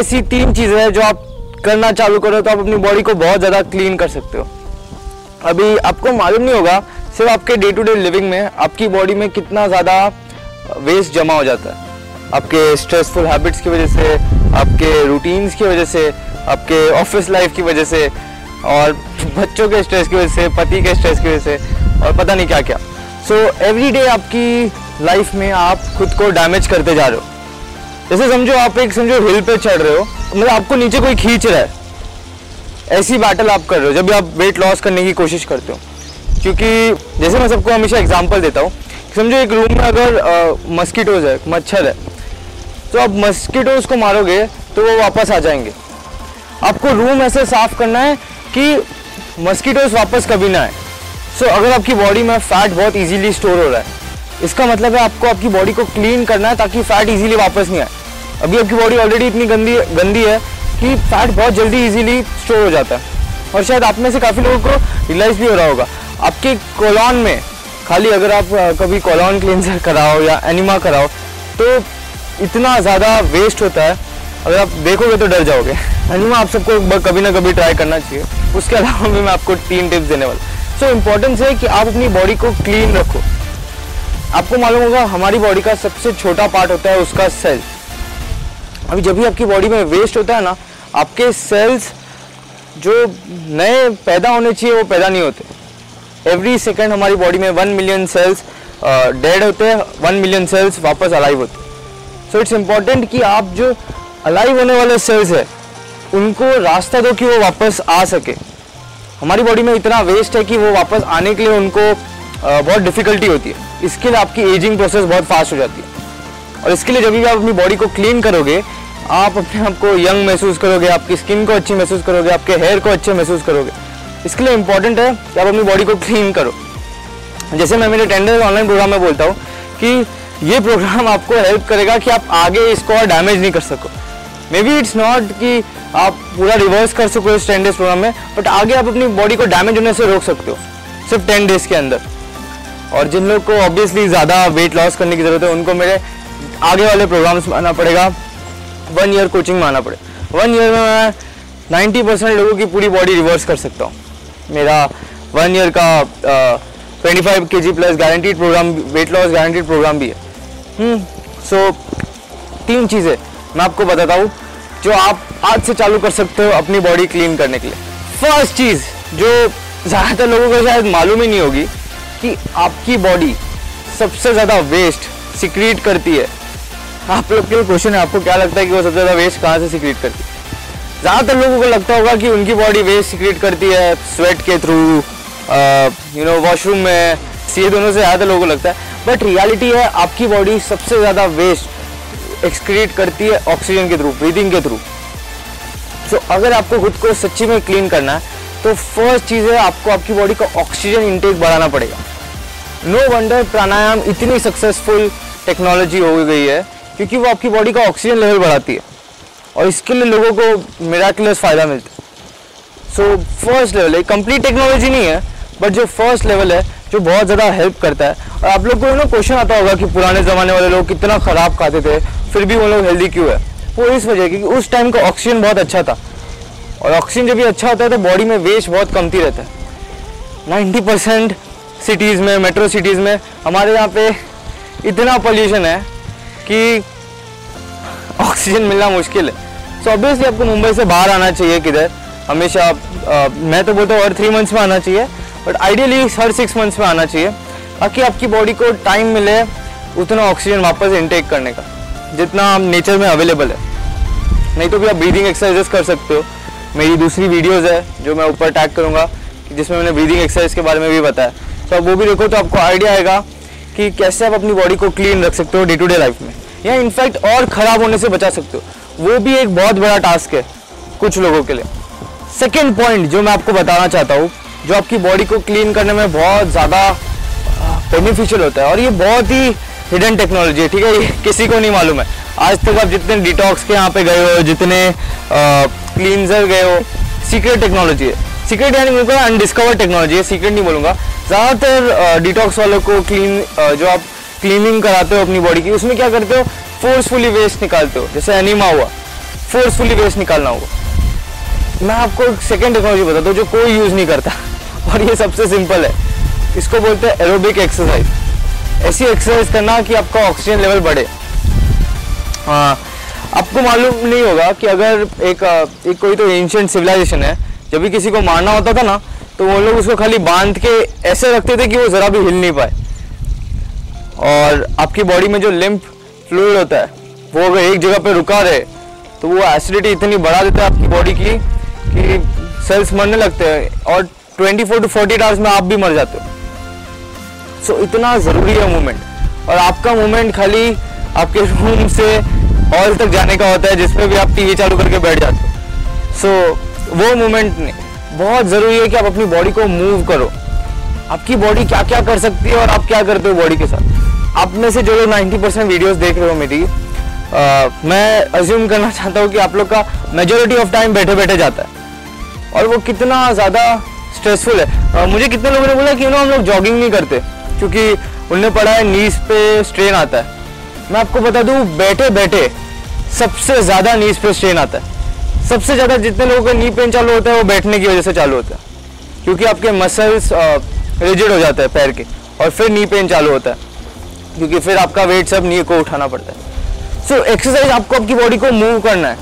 ऐसी तीन चीज़ें हैं जो आप करना चालू करो तो आप अपनी बॉडी को बहुत ज़्यादा क्लीन कर सकते हो। अभी आपको मालूम नहीं होगा, सिर्फ़ आपके डे टू डे लिविंग में आपकी बॉडी में कितना ज़्यादा वेस्ट जमा हो जाता है। आपके स्ट्रेसफुल हैबिट्स की वजह से, आपके रूटीन्स की वजह से, आपके ऑफ़िस लाइफ की वजह से, और बच्चों के स्ट्रेस की वजह से, पति के स्ट्रेस की वजह से, और पता नहीं क्या क्या सो एवरी डे आपकी लाइफ में आप खुद को डैमेज करते जा रहे हो। जैसे समझो आप एक समझो हिल पे चढ़ रहे हो मतलब आपको नीचे कोई खींच रहा है। ऐसी बैटल आप कर रहे हो जब भी आप वेट लॉस करने की कोशिश करते हो। क्योंकि जैसे मैं सबको हमेशा एग्जांपल देता हूँ समझो एक रूम में अगर मस्कीटोज है मच्छर है तो आप मस्कीटोज को मारोगे तो वो वापस आ जाएँगे। आपको रूम ऐसे साफ़ करना है कि मस्कीटोज वापस कभी ना आए। सो so, अगर आपकी बॉडी में फैट बहुत इजीली स्टोर हो रहा है इसका मतलब है आपको आपकी बॉडी को क्लीन करना है ताकि फैट इजीली वापस नहीं आए। अभी आपकी बॉडी ऑलरेडी इतनी गंदी गंदी है कि फैट बहुत जल्दी इजीली स्टोर हो जाता है। और शायद आप में से काफ़ी लोगों को रिलाइज भी हो रहा होगा। आपके कोलॉन में खाली अगर आप कभी कोलॉन क्लिनजर कराओ या एनिमा कराओ तो इतना ज़्यादा वेस्ट होता है। अगर आप देखोगे तो डर जाओगे। एनिमा आप सबको कभी ना कभी ट्राई करना चाहिए। उसके अलावा भी मैं आपको तीन टिप्स देने वाला सो so, इम्पोर्टेंस है कि आप अपनी बॉडी को क्लीन रखो। आपको मालूम होगा हमारी बॉडी का सबसे छोटा पार्ट होता है उसका सेल अभी जब भी आपकी बॉडी में वेस्ट होता है ना, आपके सेल्स जो नए पैदा होने चाहिए, वो पैदा नहीं होते। एवरी सेकेंड हमारी बॉडी में वन मिलियन सेल्स डेड होते हैं वन मिलियन सेल्स वापस अलाइव होते सो इट्स इंपॉर्टेंट कि आप जो अलाइव होने वाले सेल्स है, उनको रास्ता दो कि वो वापस आ सके। हमारी बॉडी में इतना वेस्ट है कि वो वापस आने के लिए उनको बहुत डिफिकल्टी होती है। इसके लिए आपकी एजिंग प्रोसेस बहुत फास्ट हो जाती है। और इसके लिए जब भी आप अपनी बॉडी को क्लीन करोगे आप अपने आप को यंग महसूस करोगे, आपकी स्किन को अच्छी महसूस करोगे, आपके हेयर को अच्छे महसूस करोगे। इसके लिए इंपॉर्टेंट है कि आप अपनी बॉडी को क्लीन करो। जैसे मैं मेरे टेंडर ऑनलाइन प्रोग्राम में बोलता हूँ कि ये प्रोग्राम आपको हेल्प करेगा कि आप आगे इसको और डैमेज नहीं कर सको। मे बी इट्स नॉट कि आप पूरा रिवर्स कर सको इस टेन डेज़ प्रोग्राम में बट आगे आप अपनी बॉडी को डैमेज होने से रोक सकते हो, सिर्फ़ टेन डेज़ के अंदर। और जिन लोग को ऑब्वियसली ज़्यादा वेट लॉस करने की ज़रूरत है, उनको मेरे आगे वाले प्रोग्राम्स में आना पड़ेगा। वन ईयर कोचिंग में आना पड़ेगा वन ईयर में मैं नाइन्टी परसेंट लोगों की पूरी बॉडी रिवर्स कर सकता हूँ। मेरा वन ईयर का twenty five K G plus guaranteed program weight loss guaranteed program भी है। सो hmm, so, तीन चीज़ें मैं आपको बताता हूँ जो आप आज से चालू कर सकते हो अपनी बॉडी क्लीन करने के लिए। फ़र्स्ट चीज़ जो ज़्यादातर लोगों को शायद मालूम ही नहीं होगी कि आपकी बॉडी सबसे ज़्यादा वेस्ट सिक्रीट करती है। आप लोग के लिए क्वेश्चन है आपको क्या लगता है कि वो सबसे ज़्यादा वेस्ट कहाँ से सिक्रीट करती है? ज़्यादातर लोगों को लगता होगा कि उनकी बॉडी वेस्ट सिक्रीट करती है स्वेट के थ्रू यू नो वॉशरूम में ये दोनों से ज़्यादा लोगों को लगता है। बट रियलिटी है आपकी बॉडी सबसे ज़्यादा वेस्ट एक्सक्रीट करती है ऑक्सीजन के थ्रू ब्रीदिंग के थ्रू सो so, अगर आपको खुद को सच्ची में क्लीन करना है तो फ़र्स्ट चीज़ है आपको आपकी बॉडी का ऑक्सीजन इनटेक बढ़ाना पड़ेगा। नो वंडर प्राणायाम इतनी सक्सेसफुल टेक्नोलॉजी हो गई है। क्योंकि वो आपकी बॉडी का ऑक्सीजन लेवल बढ़ाती है। और इसके लिए लोगों को मेराकुलस फ़ायदा मिलता है। सो फ़र्स्ट लेवल है कंप्लीट टेक्नोलॉजी नहीं है बट जो फ़र्स्ट लेवल है, जो बहुत ज़्यादा हेल्प करता है। और आप लोग को ना क्वेश्चन आता होगा कि पुराने ज़माने वाले लोग कितना ख़राब खाते थे, फिर भी वो लोग हेल्दी क्यों है? वो इस वजह क्योंकि उस टाइम का ऑक्सीजन बहुत अच्छा था। और ऑक्सीजन जब भी अच्छा होता है तो बॉडी में वेस्ट बहुत कमती रहता है। नाइन्टी परसेंट सिटीज़ में मेट्रो सिटीज़ में, हमारे यहाँ पे इतना पॉल्यूशन है कि ऑक्सीजन मिलना मुश्किल है। सो so ऑब्वियसली आपको मुंबई से बाहर आना चाहिए किधर। हमेशा आ, मैं तो बोलता हूँ हर थ्री मंथ्स में आना चाहिए बट आइडियली हर सिक्स मंथ्स में आना चाहिए ताकि आपकी बॉडी को टाइम मिले उतना ऑक्सीजन वापस इनटेक करने का जितना नेचर में अवेलेबल है। नहीं तो भी आप ब्रीदिंग एक्सरसाइजेस कर सकते हो। मेरी दूसरी वीडियोज़ है जो मैं ऊपर टैग करूँगा जिसमें मैंने ब्रीदिंग एक्सरसाइज के बारे में भी बताया। तो आप वो भी देखो तो आपको आइडिया आएगा कि कैसे आप अपनी बॉडी को क्लीन रख सकते हो डे टू डे लाइफ में? या इनफैक्ट और ख़राब होने से बचा सकते हो? वो भी एक बहुत बड़ा टास्क है कुछ लोगों के लिए। सेकेंड पॉइंट जो मैं आपको बताना चाहता हूँ, जो आपकी बॉडी को क्लीन करने में बहुत ज़्यादा बेनिफिशियल होता है और ये बहुत ही हिडन टेक्नोलॉजी है, ठीक है? ये किसी को नहीं मालूम है। आज तक आप जितने डिटॉक्स के यहाँ पे गए हो, जितने क्लींजर गए हो सीक्रेट टेक्नोलॉजी है। सीक्रेट यानी मुझे अनडिस्कवर्ड टेक्नोलॉजी है सीक्रेट नहीं बोलूँगा। ज़्यादातर डिटॉक्स वालों को क्लीन जो आप क्लीनिंग कराते हो अपनी बॉडी की उसमें क्या करते हो? फोर्सफुली वेस्ट निकालते हो। जैसे एनिमा हुआ फोर्सफुली वेस्ट निकालना होगा। मैं आपको एक सेकेंड टेक्नोलॉजी बताता हूँ जो कोई यूज़ नहीं करता। और ये सबसे सिंपल है। इसको बोलते हैं एरोबिक एक्सरसाइज ऐसी एक्सरसाइज करना कि आपका ऑक्सीजन लेवल बढ़े। हाँ आपको मालूम नहीं होगा कि अगर एक, एक कोई तो एंशियंट सिविलाइजेशन है जब भी किसी को मारना होता था ना तो वो लोग उसको खाली बाँध के ऐसे रखते थे कि वो ज़रा भी हिल नहीं पाए। और आपकी बॉडी में जो लिम्फ फ्लूड होता है वो अगर एक जगह पे रुका रहे तो वो एसिडिटी इतनी बढ़ा देता है आपकी बॉडी की कि सेल्स मरने लगते हैं और 24 टू 48 आवर्स में आप भी मर जाते हो। सो so, इतना ज़रूरी है मूवमेंट और आपका मूवमेंट खाली आपके रूम से हॉल तक जाने का होता है जिसमें भी आप टीवी चालू करके बैठ जाते हो। सो so, वो मूवमेंट नहीं। बहुत ज़रूरी है कि आप अपनी बॉडी को मूव करो। आपकी बॉडी क्या क्या कर सकती है और आप क्या करते हो बॉडी के साथ? आप में से जो लोग 90 परसेंट वीडियोज़ देख रहे हो मेरी आ, मैं अज्यूम करना चाहता हूँ कि आप लोग का मेजोरिटी ऑफ़ टाइम बैठे बैठे जाता है। और वो कितना ज़्यादा स्ट्रेसफुल है। आ, मुझे कितने लोगों ने बोला कि हम लोग जॉगिंग नहीं करते क्योंकि उनने पढ़ा है नीज पे स्ट्रेन आता है। मैं आपको बता दूँ बैठे बैठे सबसे ज़्यादा नीज पे स्ट्रेन आता है। सबसे ज़्यादा जितने लोगों का नी पेन चालू होता है वो बैठने की वजह से चालू होता है। क्योंकि आपके मसल्स रिजिड हो जाते हैं पैर के और फिर नी पेन चालू होता है। क्योंकि फिर आपका वेट सब नी को उठाना पड़ता है। सो so, एक्सरसाइज आपको आपकी बॉडी को मूव करना है।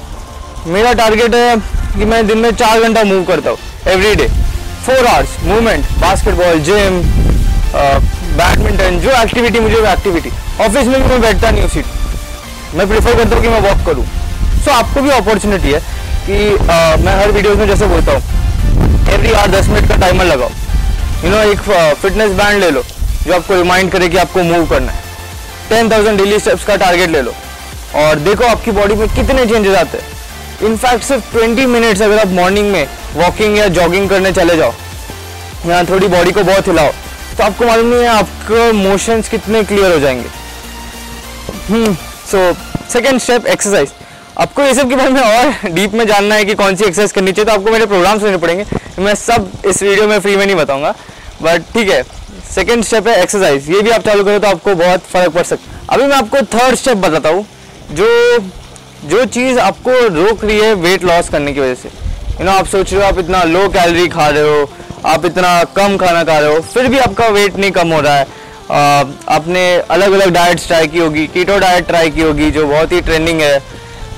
मेरा टारगेट है कि मैं दिन में चार घंटा मूव करता हूँ every day four hours movement basketball gym badminton जो एक्टिविटी मुझे वो एक्टिविटी ऑफ़िस में भी मैं बैठता नहीं हूँ सीट। मैं प्रेफर करता हूँ कि मैं वॉक करूँ। सो so, आपको भी अपॉर्चुनिटी है। कि आ, मैं हर वीडियो में जैसे बोलता हूँ एवरी आवर दस मिनट का टाइमर लगाओ। यू नो एक फिटनेस बैंड ले लो जो आपको रिमाइंड करे कि आपको मूव करना है। टेन थाउज़ेंड डेली स्टेप्स का टारगेट ले लो। और देखो आपकी बॉडी में कितने चेंजेस आते हैं। इनफैक्ट सिर्फ़ ट्वेंटी मिनट्स अगर आप मॉर्निंग में वॉकिंग या जॉगिंग करने चले जाओ या थोड़ी बॉडी को बहुत हिलाओ तो आपको मालूम नहीं है आपके मोशंस कितने क्लियर हो जाएँगे। सो सेकेंड स्टेप एक्सरसाइज आपको ये सब के बारे में और डीप में जानना है कि कौन सी एक्सरसाइज करनी चाहिए तो आपको मेरे प्रोग्राम सुनने पड़ेंगे। मैं सब इस वीडियो में फ्री में नहीं बताऊँगा। बट ठीक है सेकेंड स्टेप है एक्सरसाइज ये भी आप चालू करें तो आपको बहुत फ़र्क पड़ सकता है अभी मैं आपको थर्ड स्टेप बताता हूँ, जो जो चीज़ आपको रोक रही है वेट लॉस करने की वजह से। यू नो आप सोच रहे हो, आप इतना लो कैलोरी खा रहे हो, आप इतना कम खाना खा रहे हो, फिर भी आपका वेट नहीं कम हो रहा है। आपने अलग अलग डाइट्स ट्राई की होगी कीटो डाइट ट्राई की होगी, जो बहुत ही ट्रेंडिंग है।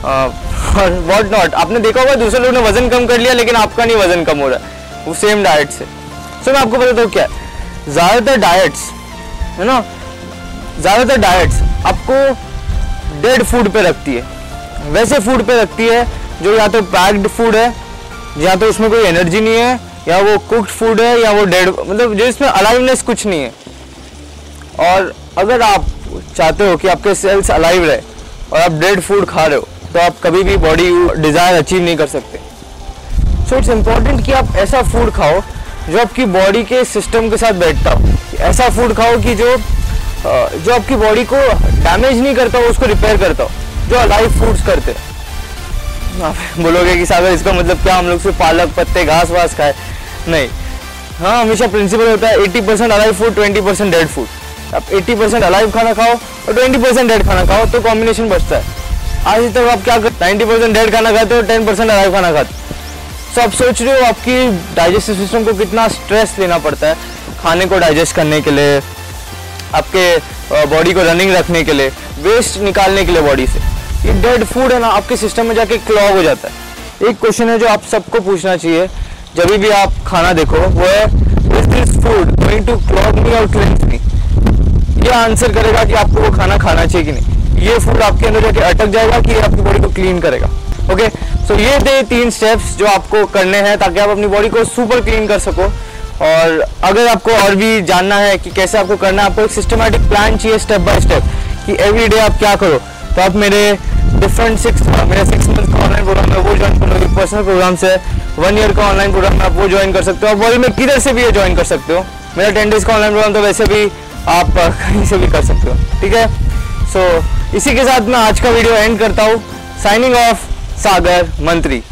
वॉट नॉट आपने देखा होगा दूसरे लोग ने वज़न कम कर लिया, लेकिन आपका नहीं वज़न कम हो रहा है। वो सेम डाइट से। सो मैं आपको बताता हूँ क्या ज़्यादातर डाइट्स है ना? ज़्यादातर डाइट्स आपको डेड फ़ूड पे रखती है। वैसे फ़ूड पे रखती है, जो या तो पैक्ड फ़ूड है, या तो उसमें कोई एनर्जी नहीं है, या वो कुक्ड फ़ूड है, या वो डेड मतलब जो इसमें अलाइवनेस कुछ नहीं है। और अगर आप चाहते हो कि आपके सेल्स अलाइव रहे, और आप डेड फ़ूड खा रहे हो तो आप कभी भी बॉडी डिज़ायर अचीव नहीं कर सकते। सो इट्स इंपॉर्टेंट कि आप ऐसा फ़ूड खाओ जो आपकी बॉडी के सिस्टम के साथ बैठता हो। ऐसा फ़ूड खाओ कि जो जो आपकी बॉडी को डैमेज नहीं करता हो उसको रिपेयर करता हो, जो अलाइव फूड्स करते आप बोलोगे कि सागर, इसका मतलब क्या? हम लोग सिर्फ़ पालक, पत्ते, घास वास खाए? नहीं। हाँ हमेशा प्रिंसिपल होता है 80 percent alive food 20 percent dead food आप 80 परसेंट अलाइव खाना खाओ और 20 परसेंट डेड खाना खाओ तो कॉम्बिनेशन बचता है। आज तक आप क्या कर नाइन्टी परसेंट डेड खाना खाते हो टेन परसेंट अराइव खाना खाते सो आप सोच रहे हो आपकी डाइजेस्टिव सिस्टम को कितना स्ट्रेस लेना पड़ता है खाने को डाइजेस्ट करने के लिए, आपके बॉडी को रनिंग रखने के लिए वेस्ट निकालने के लिए बॉडी से। ये डेड फ़ूड है ना, आपके सिस्टम में जाके क्लॉग हो जाता है। एक क्वेश्चन है जो आप सबको पूछना चाहिए, जब भी आप खाना देखो, वो है is this food going to clog me और क्लेंस मी ये आंसर करेगा कि आपको वो खाना खाना चाहिए कि नहीं। ये फ़ूड आपके अंदर जाके अटक जाएगा कि ये आपकी बॉडी को क्लीन करेगा। ओके सो ये थे तीन स्टेप्स जो आपको करने हैं ताकि आप अपनी बॉडी को सुपर क्लीन कर सको। और अगर आपको और भी जानना है कि कैसे आपको करना है, आपको एक सिस्टमेटिक प्लान चाहिए स्टेप बाय स्टेप कि एवरी डे आप क्या करो। तो आप मेरे डिफरेंट सिक्स मेरे सिक्स मंथ का ऑनलाइन प्रोग्राम है, वो ज्वाइन कर। लो पर्सनल प्रोग्राम से वन ईयर का ऑनलाइन प्रोग्राम है आप वो ज्वाइन कर सकते हो। आप वर्ल्ड में किधर से भी ये ज्वाइन कर सकते हो। मेरा टेन डेज़ का ऑनलाइन प्रोग्राम तो वैसे भी आप, कहीं से भी कर सकते हो। ठीक है? सो so, इसी के साथ मैं आज का वीडियो एंड करता हूँ. साइनिंग ऑफ़ सागर मंत्री